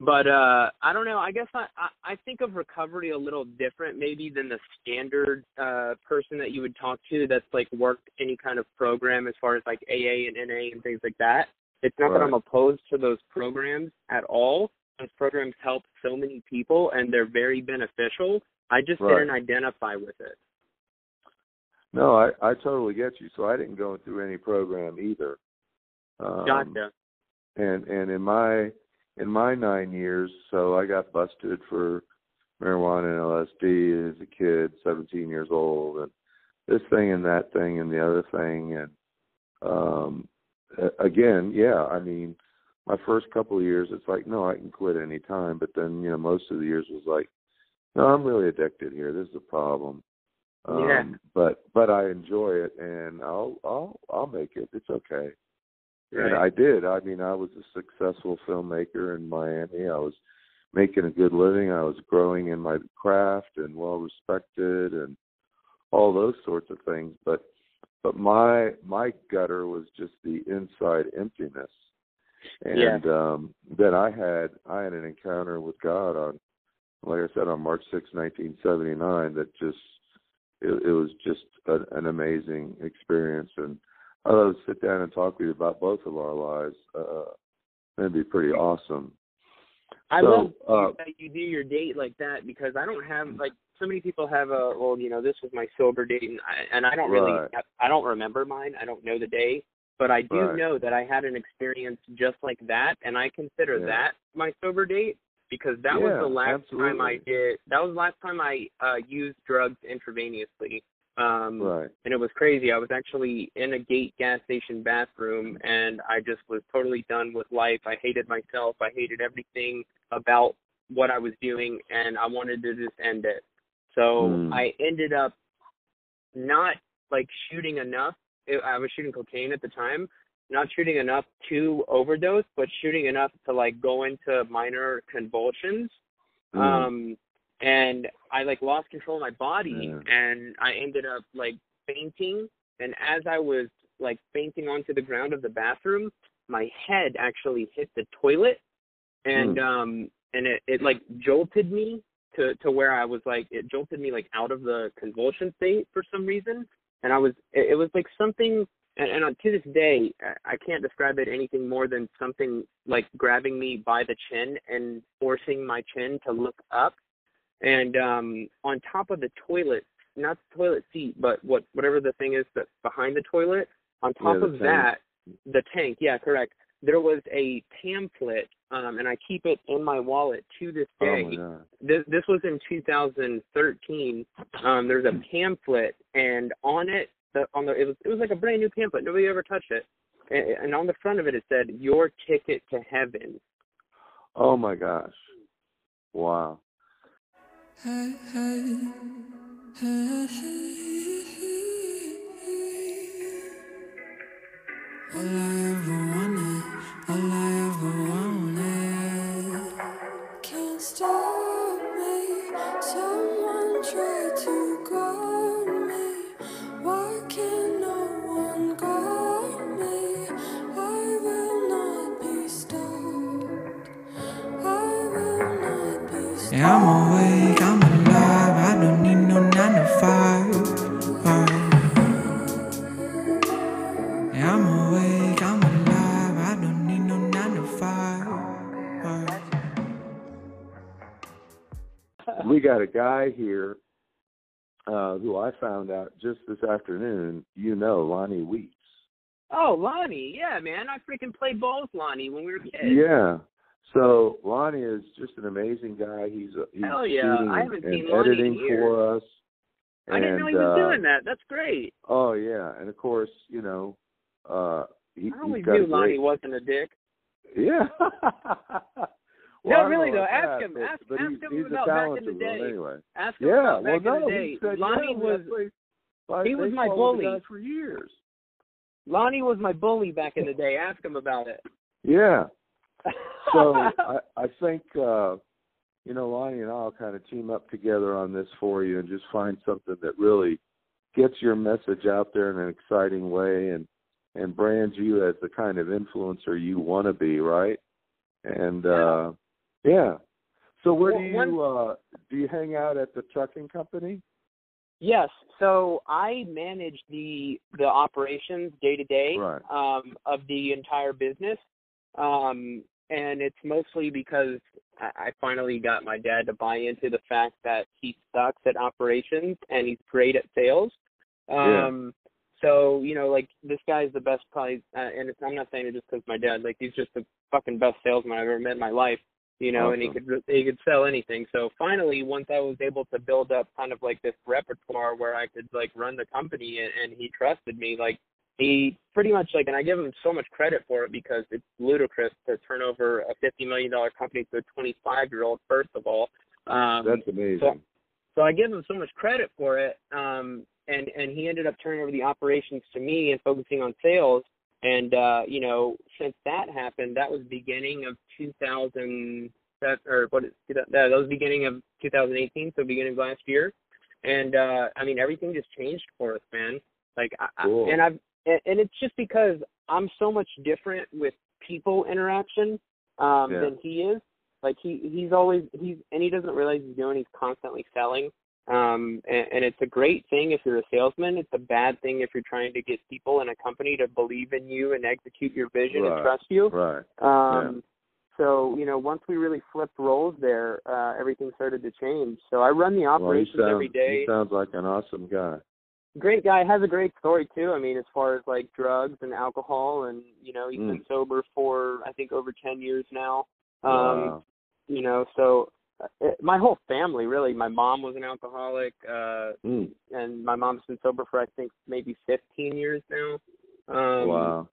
but uh I don't know. I guess I, I I think of recovery a little different maybe than the standard uh person that you would talk to that's like worked any kind of program as far as like AA and NA and things like that. It's not Right. that I'm opposed to those programs at all. Those programs help so many people and they're very beneficial. I just Right. didn't identify with it. No, I I totally get you. So I didn't go through any program either. Um, Gotcha. and and in my in my nine years, so I got busted for marijuana and LSD as a kid, 17 years old, and this thing and that thing and the other thing, and um, again, yeah, I mean, my first couple of years, it's like, no, I can quit any time, but then you know, most of the years was like, no, I'm really addicted here. This is a problem. Um, Yeah. But but I enjoy it, and I'll I'll I'll make it. It's okay. And I did. I mean, I was a successful filmmaker in Miami. I was making a good living. I was growing in my craft and well respected and all those sorts of things. But but my my gutter was just the inside emptiness. And um then I had I had an encounter with God on like I said on March 6, 1979 that just it, it was just an, an amazing experience and I'd love to sit down and talk with you about both of our lives. Uh, that'd be pretty awesome. I So, love uh, that you do your date like that because I don't have like so many people have a well, you know, this was my sober date and I, and I don't really Right. I don't remember mine. I don't know the day, but I do Right. know that I had an experience just like that and I consider Yeah. that my sober date because that was the last time I did that was the last time I uh used drugs intravenously. Um Right. and it was crazy. I was actually in a gate gas station bathroom and I just was totally done with life. I hated myself. I hated everything about what I was doing and I wanted to just end it. So Mm. I ended up not like shooting enough. It, I was shooting cocaine at the time, not shooting enough to overdose, but shooting enough to like go into minor convulsions. Mm. Um and I like lost control of my body Yeah. and I ended up like fainting and as I was like fainting onto the ground of the bathroom, my head actually hit the toilet and Hmm. um and it, it like jolted me to to where I was like it jolted me like out of the convulsion state for some reason and I was it, it was like something and, and uh, to this day I- I can't describe it anything more than something like grabbing me by the chin and forcing my chin to look up and um on top of the toilet not the toilet seat but what whatever the thing is that's behind the toilet on top Yeah, of tank. that the tank yeah correct there was a pamphlet um and I keep it in my wallet to this Oh day my god. this this was in 2013 um there's a pamphlet and on it the on the it was it was like a brand new pamphlet nobody ever touched it and, and on the front of it it said your ticket to heaven Oh my gosh. Wow. All I ever wanted, all I ever wanted. we got a guy here uh who I found out just this afternoon, you know, Lonnie Weeks. oh lonnie yeah man i freaking played ball with lonnie when we were kids Yeah. So Lonnie is just an amazing guy. He's he's Hell yeah. shooting I haven't and seen Lonnie editing for us. i didn't know he was uh, doing that that's great Oh yeah, and of course, you know, uh he, i always knew great, lonnie wasn't a dick Yeah. No, Well, really, though, ask that, him. but- Ask- but ask he's, him he's about back in the day. anyway. ask him Yeah, about well, back no, in the day said, lonnie yeah, was we played- played he was my baseball with the bully. for years. lonnie was my bully back in the day ask him about it Yeah. So I, I think uh you know, Lonnie and I'll kind of team up together on this for you and just find something that really gets your message out there in an exciting way and and brands you as the kind of influencer you want to be, right? And uh Yeah. So where do Well, you uh do you hang out at the trucking company? Yes. So I manage the the operations day to day um of the entire business. Um and it's mostly because I, I finally got my dad to buy into the fact that he sucks at operations and he's great at sales. Yeah. Um so, you know, like this guy's the best probably uh, and it's, I'm not saying it just cuz my dad like he's just the fucking best salesman I've ever met in my life you know, and he could he could sell anything. So finally, once I was able to build up kind of like this repertoire where I could like run the company, and, and he trusted me, like he pretty much like, and I give him so much credit for it because it's ludicrous to turn over a fifty million dollar company to a twenty five year old. First of all, um, That's amazing. so I give him so much credit for it. Um, and and he ended up turning over the operations to me and focusing on sales. And uh, you know, since that happened, that was beginning of 2000. That or what? is- That that was beginning of 2018, so beginning of last year. And uh, I mean, everything just changed for us, man. Like, I, I- and I've and, and it's just because I'm so much different with people interaction um, Yeah. than he is. Like he he's always he's and he doesn't realize he's doing. He's constantly selling. Um, and, and it's a great thing if you're a salesman. It's a bad thing if you're trying to get people in a company to believe in you and execute your vision Right. and trust you. Right. Um, So you know, once we really flipped roles there, uh, everything started to change. So I run the Well, operations sounds, every day. he sounds like an awesome guy. Great guy, has a great story too. I mean, as far as like drugs and alcohol, and you know, he's Mm. been sober for I think over ten years now. Um, wow. You know, so my whole family really. My mom was an alcoholic. Uh, Mm. and my mom's been sober for I think maybe 15 years now. Um, wow.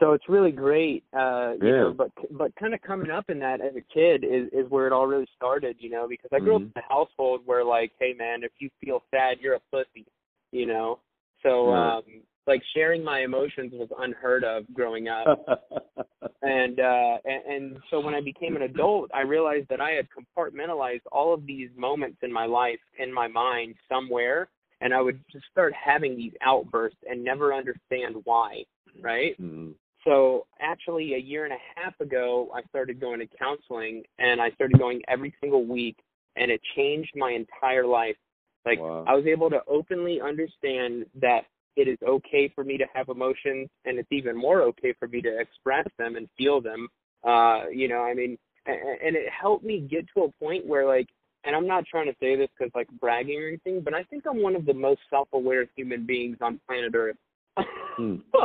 So it's really great, uh, you Yeah. know. But but kind of coming up in that as a kid is is where it all really started, you know. Because I grew Mhm. up in a household where like, hey man, if you feel sad, you're a pussy, you know. So Yeah. um, like sharing my emotions was unheard of growing up and uh and, and so when I became an adult, I realized that I had compartmentalized all of these moments in my life in my mind somewhere, and I would just start having these outbursts and never understand why, right? Mm. So actually, a year and a half ago, I started going to counseling, and I started going every single week, and it changed my entire life. Like Wow. I was able to openly understand that it is okay for me to have emotions, and it's even more okay for me to express them and feel them. Uh, you know, I mean, and, and it helped me get to a point where like, and I'm not trying to say this because like bragging or anything, but I think I'm one of the most self-aware human beings on planet Earth. Hmm.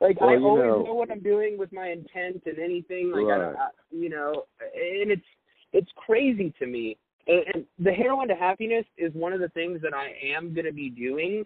like Well, I always know- know what I'm doing with my intent and anything. Like I, I, you know, and it's it's crazy to me. And, and the heroin to happiness is one of the things that I am going to be doing,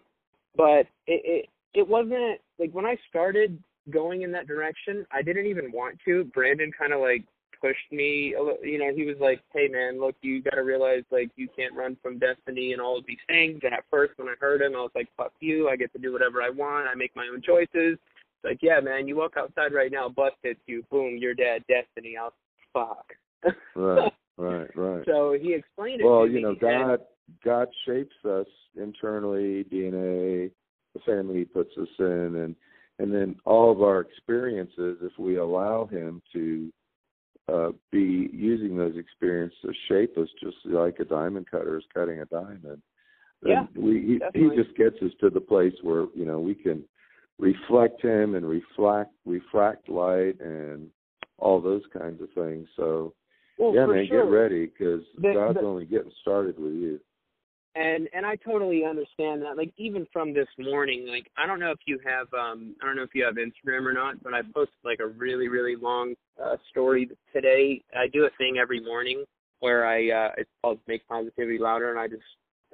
but it, it it wasn't like when I started going in that direction. I didn't even want to. Brandon kind of like pushed me. a li- You know, he was like, "Hey man, look, you got to realize like you can't run from destiny and all of these things." And at first, when I heard him, I was like, "Fuck you! I get to do whatever I want. I make my own choices." It's like, yeah, man, you walk outside right now, bus hits you, boom, you're dead, destiny. I was fuck. Right. Right. Right. so he explained it Well, you know, God God shapes us internally, DNA, the family he puts us in, and and then all of our experiences, if we allow Him to uh, be using those experiences to shape us, just like a diamond cutter is cutting a diamond. then Yeah, we he, he just gets us to the place where you know we can reflect Him and reflect refract light and all those kinds of things. So well, yeah, man, sure. get ready because God's the- only getting started with you. And and I totally understand that. Like even from this morning, like I don't know if you have um I don't know if you have Instagram or not, but I posted like a really really long uh, story today. I do a thing every morning where I uh it's called Make Positivity Louder, and I just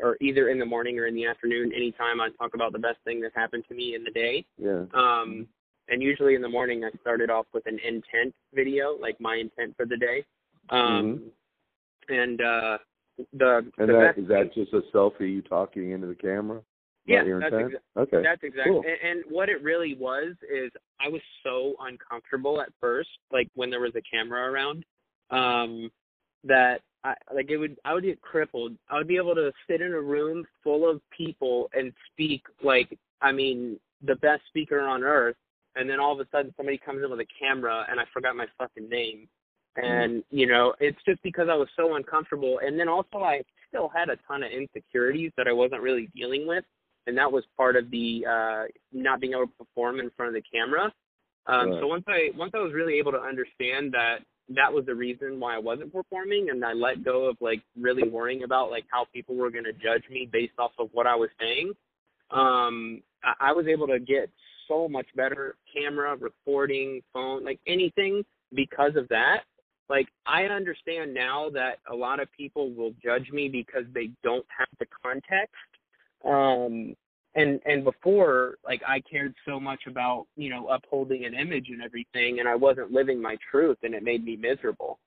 or either in the morning or in the afternoon, anytime I talk about the best thing that happened to me in the day. Yeah. Um, and usually in the morning, I started off with an intent video, like my intent for the day. Um, and uh, the And the that is that just a selfie you talking into the camera? Yeah, that's exa- okay. That's exactly. Cool. And, and what it really was is I was so uncomfortable at first, like when there was a camera around, um, that I like it would I would get crippled. I would be able to sit in a room full of people and speak like I mean the best speaker on earth, and then all of a sudden somebody comes in with a camera and I forgot my fucking name. And you know, it's just because I was so uncomfortable, and then also I still had a ton of insecurities that I wasn't really dealing with, and that was part of the uh, not being able to perform in front of the camera. Um, Right. So once I once I was really able to understand that that was the reason why I wasn't performing, and I let go of like really worrying about like how people were going to judge me based off of what I was saying. Um, I, I was able to get so much better camera, recording, phone, like anything because of that. Like I understand now that a lot of people will judge me because they don't have the context. Um, and and before like I cared so much about you know upholding an image and everything, and I wasn't living my truth, and it made me miserable.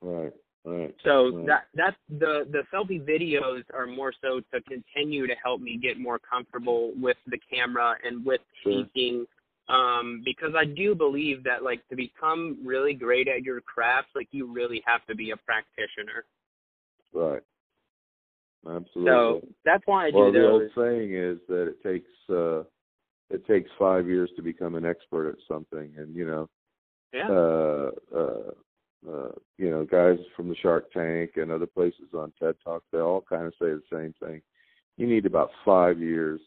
Right. Right. So Right. that that's the the selfie videos are more so to continue to help me get more comfortable with the camera and with Sure. speaking. Um, because I do believe that like to become really great at your craft, like you really have to be a practitioner. Right. Absolutely. So that's why I do well, the those. old saying is that it takes uh it takes five years to become an expert at something, and you know, yeah. uh, uh, uh, you know, guys from the Shark Tank and other places on TED Talk, they all kind of say the same thing. You need about five years,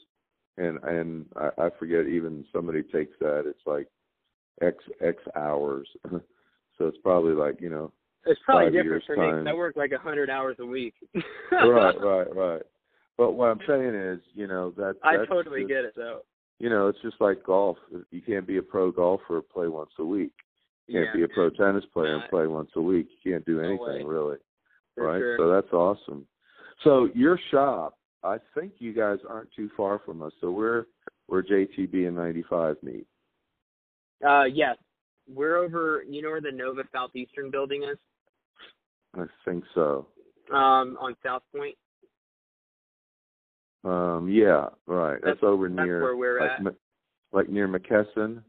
and and I, I forget even somebody takes that. It's like X X hours, so it's probably like you know, It's probably different for me. I work like a hundred hours a week. right, right, right. But what I'm saying is, you know, that I totally just- get it though. You know, it's just like golf. You can't be a pro golfer play once a week. You can't yeah, be a pro tennis player and play once a week. You can't do anything way. really. for right? sure. So that's awesome. So your shop, I think you guys aren't too far from us. So we're where JTB and 95 meet. Uh, yes, we're over. You know where the Nova Southeastern building is? I think so. Um, on South Point. Um, yeah, right. That's, That's- over that's near where we're like, at. Like near McKesson.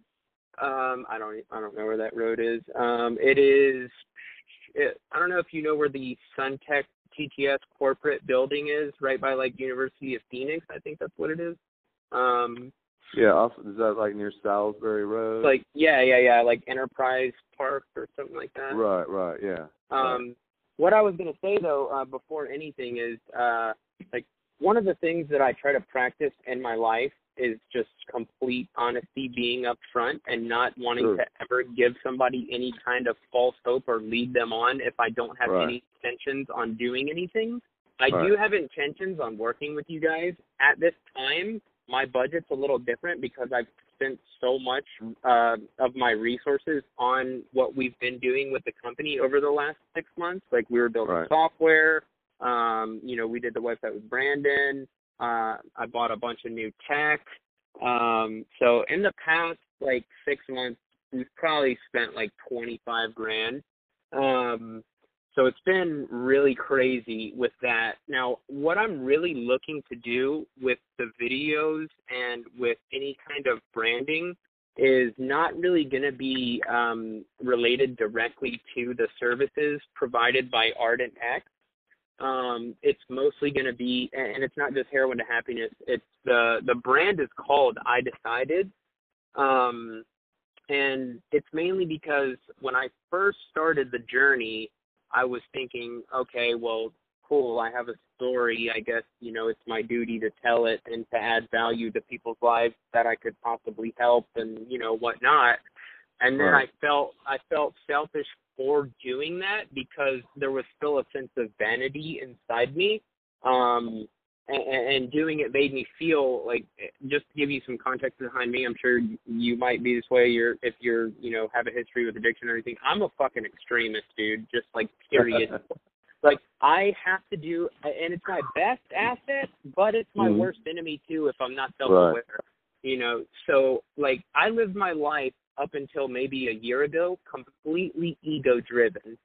Um, I don't. I don't know where that road is. Um, it is. It, I don't know if you know where the Suntech TTS corporate building is, right by like University of Phoenix. I think that's what it is. Um, Yeah, off, is that like near Salisbury Road? like yeah, yeah, yeah, like Enterprise Park or something like that. right, right, yeah. Um, what I was going to say though, uh, before anything, is uh, like one of the things that I try to practice in my life is just complete honesty, being upfront, and not wanting Sure. to ever give somebody any kind of false hope or lead them on if I don't have Right. any intentions on doing anything. I do have intentions on working with you guys. At this time, my budget's a little different because I've spent so much uh, of my resources on what we've been doing with the company over the last six months. Like we were building Right. software. Um, you know, we did the website with Brandon. Uh, I bought a bunch of new tech. Um, so in the past like six months, we've probably spent like twenty five grand. Um, so it's been really crazy with that. Now, what I'm really looking to do with the videos and with any kind of branding is not really going to be um, related directly to the services provided by Ardent X. Um, it's mostly going to be, and it's not just heroin to happiness. It's the the brand is called I Decided, um, and it's mainly because when I first started the journey, I was thinking, okay, well, cool, I have a story. I guess, you know, it's my duty to tell it and to add value to people's lives that I could possibly help and, you know, whatnot. And then Right. I felt I felt selfish for doing that because there was still a sense of vanity inside me. Um and, and doing it made me feel like just to give you some context behind me i'm sure you might be this way you're if you're you know have a history with addiction or anything i'm a fucking extremist dude just like period like i have to do and it's my best asset but it's my Mhm. worst enemy too if i'm not self-aware Right. you know so like i live my life up until maybe a year ago completely ego driven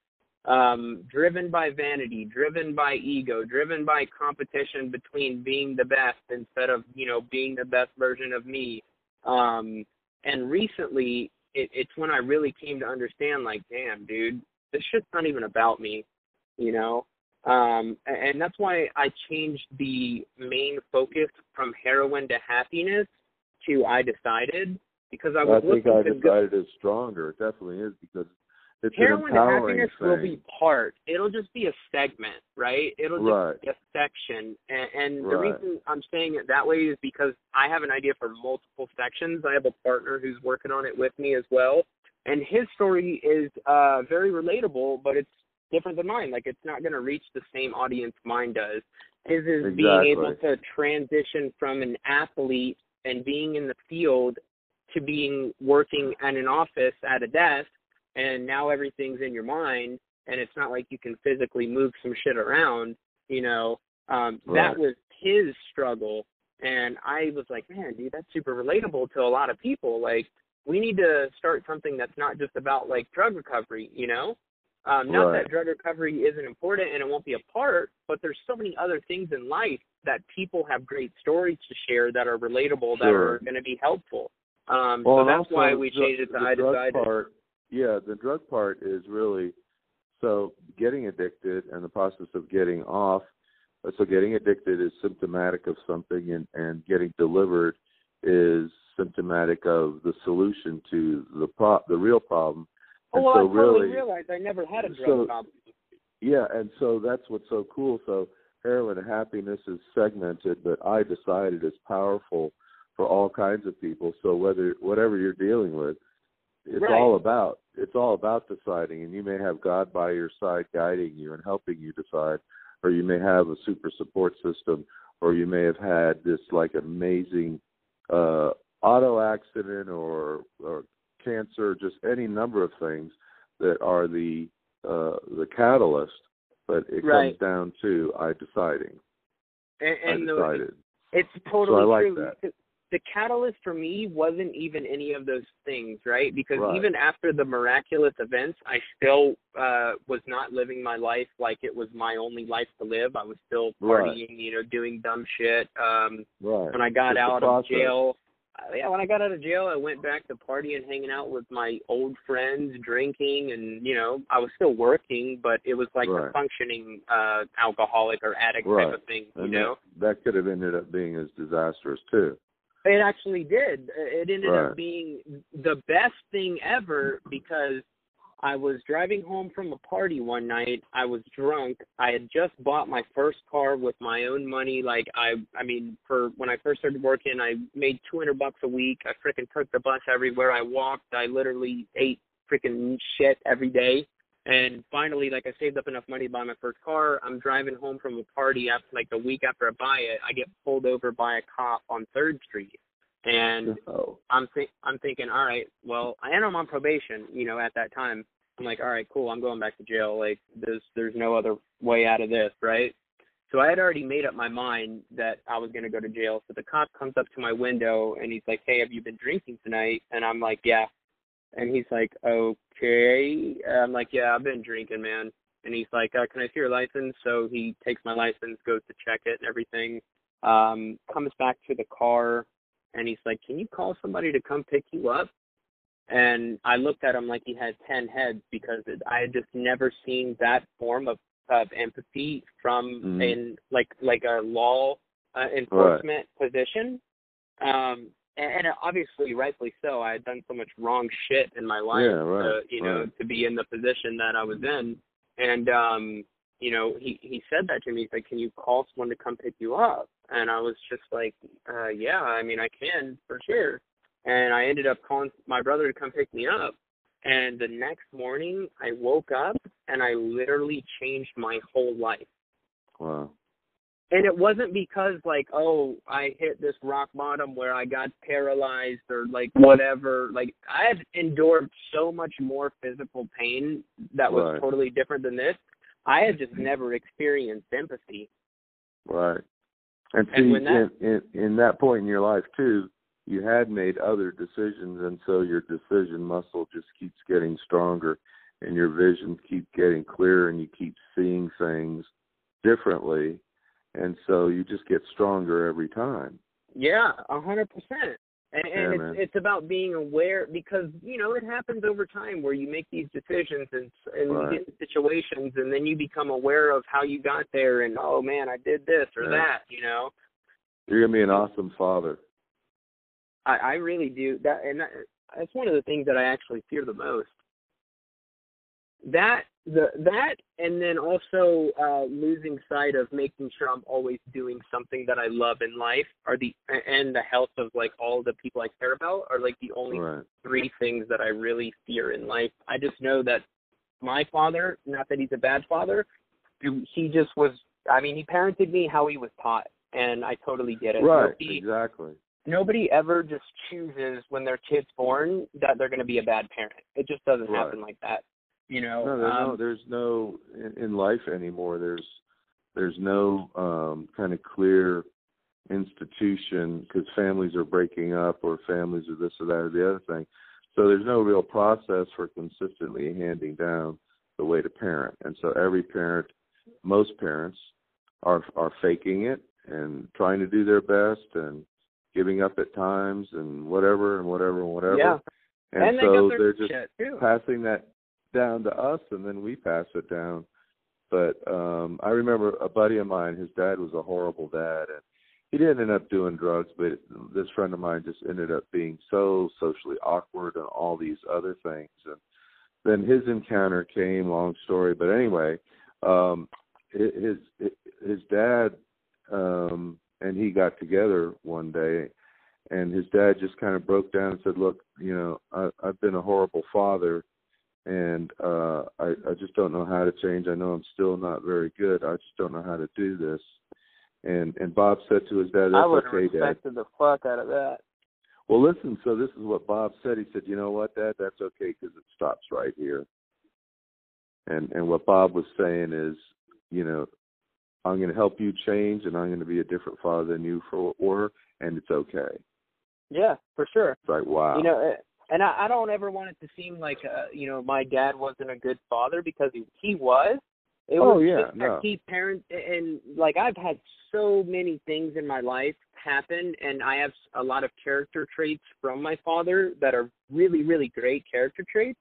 um, driven by vanity, driven by ego, driven by competition between being the best instead of you know being the best version of me. Um, and recently, it, it's when I really came to understand, like, damn, dude, this shit's not even about me, you know. Um, and, and that's why I changed the main focus from heroin to happiness to I decided because I was I think looking I to decided it's stronger. It definitely is because it's heroin happiness thing. will be part. It'll just be a segment, right? It'll just Right. be a section. And, and the reason I'm saying it that way is because I have an idea for multiple sections. I have a partner who's working on it with me as well. And his story is uh very relatable, but it's different than mine. Like it's not gonna reach the same audience mine does. His is being able to transition from an athlete and being in the field to being working at an office at a desk and now everything's in your mind and it's not like you can physically move some shit around you know? Um that was his struggle and i was like man dude that's super relatable to a lot of people like we need to start something that's not just about like drug recovery you know? Um not Right. that drug recovery isn't important and it won't be a part but there's so many other things in life that people have great stories to share that are relatable that are going to be helpful um Well, so that's why we changed it to the i decided Part, yeah, the drug part is really so getting addicted and the process of getting off. So getting addicted is symptomatic of something, and and getting delivered is symptomatic of the solution to the pro- the real problem. Oh, And well, so I totally really, realized I never had a drug so- problem. yeah, and so that's what's so cool. So heroin happiness is segmented, but I decided it's powerful for all kinds of people. So whether whatever you're dealing with, it's Right. all about it's all about deciding. And you may have God by your side guiding you and helping you decide, or you may have a super support system, or you may have had this like amazing uh auto accident or or cancer, just any number of things that are the uh, the catalyst, but it Right. comes down to I deciding. And, and I the, decided. it's totally so I like true. that. The- catalyst for me wasn't even any of those things, right? Because Right. even after the miraculous events, I still uh was not living my life like it was my only life to live. I was still Right. partying, you know, doing dumb shit. Um Right. when I got It's out of jail, uh, yeah, when I got out of jail, I went back to partying, hanging out with my old friends, drinking, and you know, I was still working, but it was like a functioning uh alcoholic or addict Right. type of thing, you And know. that, that could have ended up being as disastrous too. It actually did. It ended Right. up being the best thing ever because I was driving home from a party one night. I was drunk. I had just bought my first car with my own money. Like I, I mean, for when I first started working, I made two hundred bucks a week. I freaking took the bus everywhere I walked. I literally ate freaking shit every day. And finally, like I saved up enough money to buy my first car. I'm driving home from a party after like a week after I buy it. I get pulled over by a cop on Third Street, and Oh. I'm think I'm thinking, all right, well, I am on probation, you know, at that time. I'm like, all right, cool, I'm going back to jail. Like, there's there's no other way out of this, right? So I had already made up my mind that I was gonna go to jail. So the cop comes up to my window and he's like, hey, have you been drinking tonight? And I'm like, yeah. And he's like, oh, okay. I'm like, yeah, I've been drinking, man. And he's like, uh, can I see your license? So he takes my license, goes to check it and everything. Um, comes back to the car and he's like, "Can you call somebody to come pick you up?" And I looked at him like he had ten heads because it, I had just never seen that form of of empathy from Mhm. in like like a law uh, enforcement position. Um, and, and obviously, rightfully so. I had done so much wrong shit in my life, Yeah, right, to, you know, right. to be in the position that I was in. And um, you know, he he said that to me. He's like, "Can you call someone to come pick you up?" And I was just like, uh, "Yeah, I mean, I can for sure." And I ended up calling my brother to come pick me up. And the next morning, I woke up and I literally changed my whole life. Wow. And it wasn't because like, oh, I hit this rock bottom where I got paralyzed or like whatever. Like I had endured so much more physical pain that was Right. totally different than this. I had just mm-hmm. never experienced empathy. Right. And see, And when that- in, in in that point in your life too, you had made other decisions, and so your decision muscle just keeps getting stronger, and your vision keeps getting clearer, and you keep seeing things differently, and so you just get stronger every time. Yeah, a hundred percent. And, and Yeah, it's it's about being aware because you know it happens over time where you make these decisions and and Right. you get in situations and then you become aware of how you got there and oh man I did this or Yeah. that you know You're gonna be an awesome father. I, I really do that, and that, that's one of the things that I actually fear the most. That the that, and then also uh, losing sight of making sure I'm always doing something that I love in life are the and the health of like all the people I care about are like the only Right. three things that I really fear in life. I just know that my father, not that he's a bad father, he just was. I mean, he parented me how he was taught, and I totally get it. Right. Nobody, Exactly. nobody ever just chooses when their kid's born that they're going to be a bad parent. It just doesn't Right. happen like that. You know. No, there's no um, there's no in, in life anymore. There's there's no um kind of clear institution because families are breaking up or families are this or that or the other thing. So there's no real process for consistently handing down the way to parent. And so every parent, most parents, are are faking it and trying to do their best and giving up at times and whatever and whatever and whatever. Yeah. And, and so got they're just passing that down to us and then we pass it down. But um i remember a buddy of mine his dad was a horrible dad and he didn't end up doing drugs but this friend of mine just ended up being so socially awkward and all these other things. And then his encounter came long story but anyway um his his dad um and he got together one day and his dad just kind of broke down and said look you know i i've been a horrible father and uh I, I just don't know how to change. I know I'm still not very good. I just don't know how to do this. And and Bob said to his dad, I That's would have okay, Dad. respected the fuck out of that. Well, listen. So this is what Bob said. He said, "You know what, Dad? That's okay because it stops right here." And and what Bob was saying is, you know, I'm going to help you change, and I'm going to be a different father than you for were, and it's okay. Yeah, for sure. It's like wow. You know, eh, and I, I don't ever want it to seem like uh, you know my dad wasn't a good father because he he was. It Oh, was yeah, just no. he parent and like I've had so many things in my life happen, and I have a lot of character traits from my father that are really really great character traits.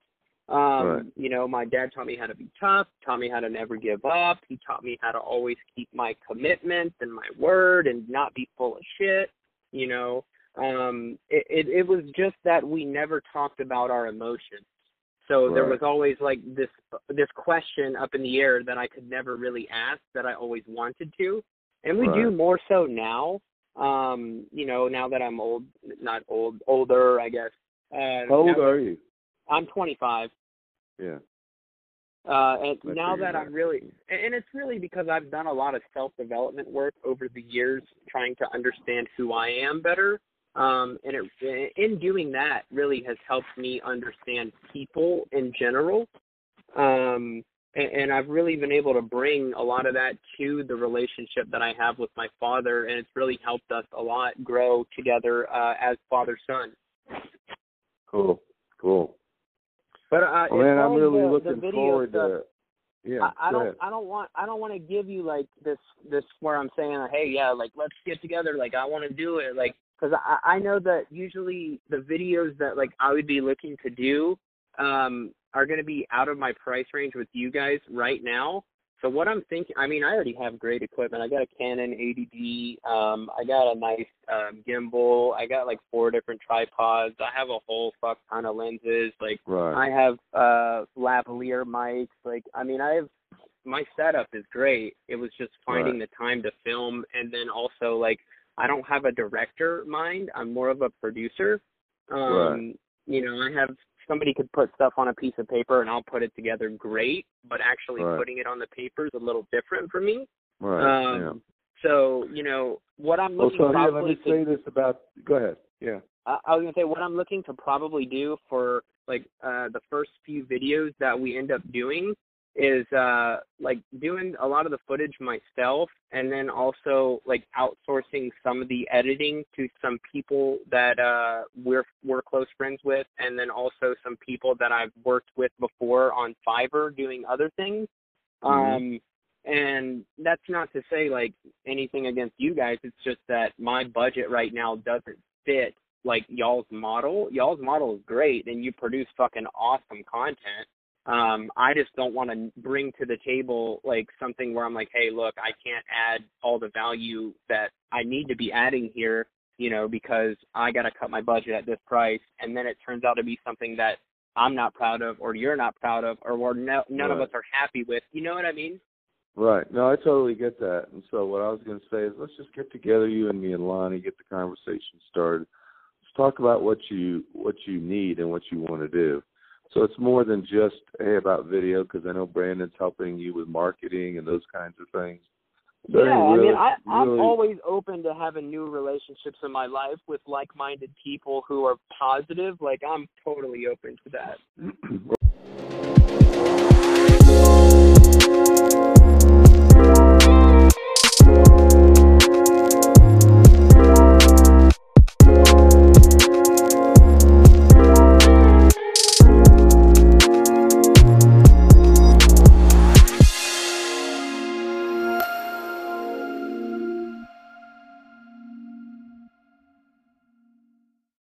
Um, Right. You know, my dad taught me how to be tough, taught me how to never give up. He taught me how to always keep my commitments and my word and not be full of shit. You know, um it, it it was just that we never talked about our emotions. So there was always like this this question up in the air that i could never really ask that i always wanted to. And we do more so now um you know now that i'm old not old older i guess. Uh how old are you? i'm 25 Yeah. uh and I now that i'm really and it's really because i've done a lot of self development work over the years trying to understand who i am better um and it in doing that really has helped me understand people in general um and, and i've really been able to bring a lot of that to the relationship that i have with my father and it's really helped us a lot grow together uh as father son Cool. Cool. but uh as man, I'm really the, the looking video forward stuff, to. Yeah. I, I don't ahead. I don't want I don't want to give you like this this where I'm saying hey yeah like let's get together like I want to do it like because I I know that usually the videos that like I would be looking to do um are going to be out of my price range with you guys right now. So what I'm thinking, I mean, I already have great equipment. I got a Canon 80D. Um, I got a nice um, gimbal. I got like four different tripods. I have a whole fuck ton of lenses. Like Right. I have uh lavalier mics. Like I mean I have my setup is great. It was just finding the time to film and then also like I don't have a director mind. I'm more of a producer. Um Right. you know, I have somebody could put stuff on a piece of paper and I'll put it together great, but actually Right. putting it on the paper is a little different for me. right. Um yeah. so, you know, what I'm Well, looking so yeah, let probably me to say this about. Go ahead. Yeah. I, I was gonna say what I'm looking to probably do for like uh the first few videos that we end up doing is uh like doing a lot of the footage myself and then also like outsourcing some of the editing to some people that uh we're we're close friends with and then also some people that I've worked with before on Fiverr doing other things. Um and that's not to say like anything against you guys. It's just that my budget right now doesn't fit like y'all's model. Y'all's model is great and you produce fucking awesome content. Um, I just don't want to bring to the table like something where I'm like, hey, look, I can't add all the value that I need to be adding here. you know, because I got to cut my budget at this price, and then it turns out to be something that I'm not proud of, or you're not proud of, or we're no, none right. of us are happy with. You know what I mean? Right. No, I totally get that. And so what I was going to say is let's just get together, you and me and Lonnie, get the conversation started. Let's talk about what you what you need and what you want to do. So it's more than just hey about video because I know Brandon's helping you with marketing and those kinds of things. yeah, I really, mean, I, I'm really- always open to having new relationships in my life with like-minded people who are positive. Like, I'm totally open to that.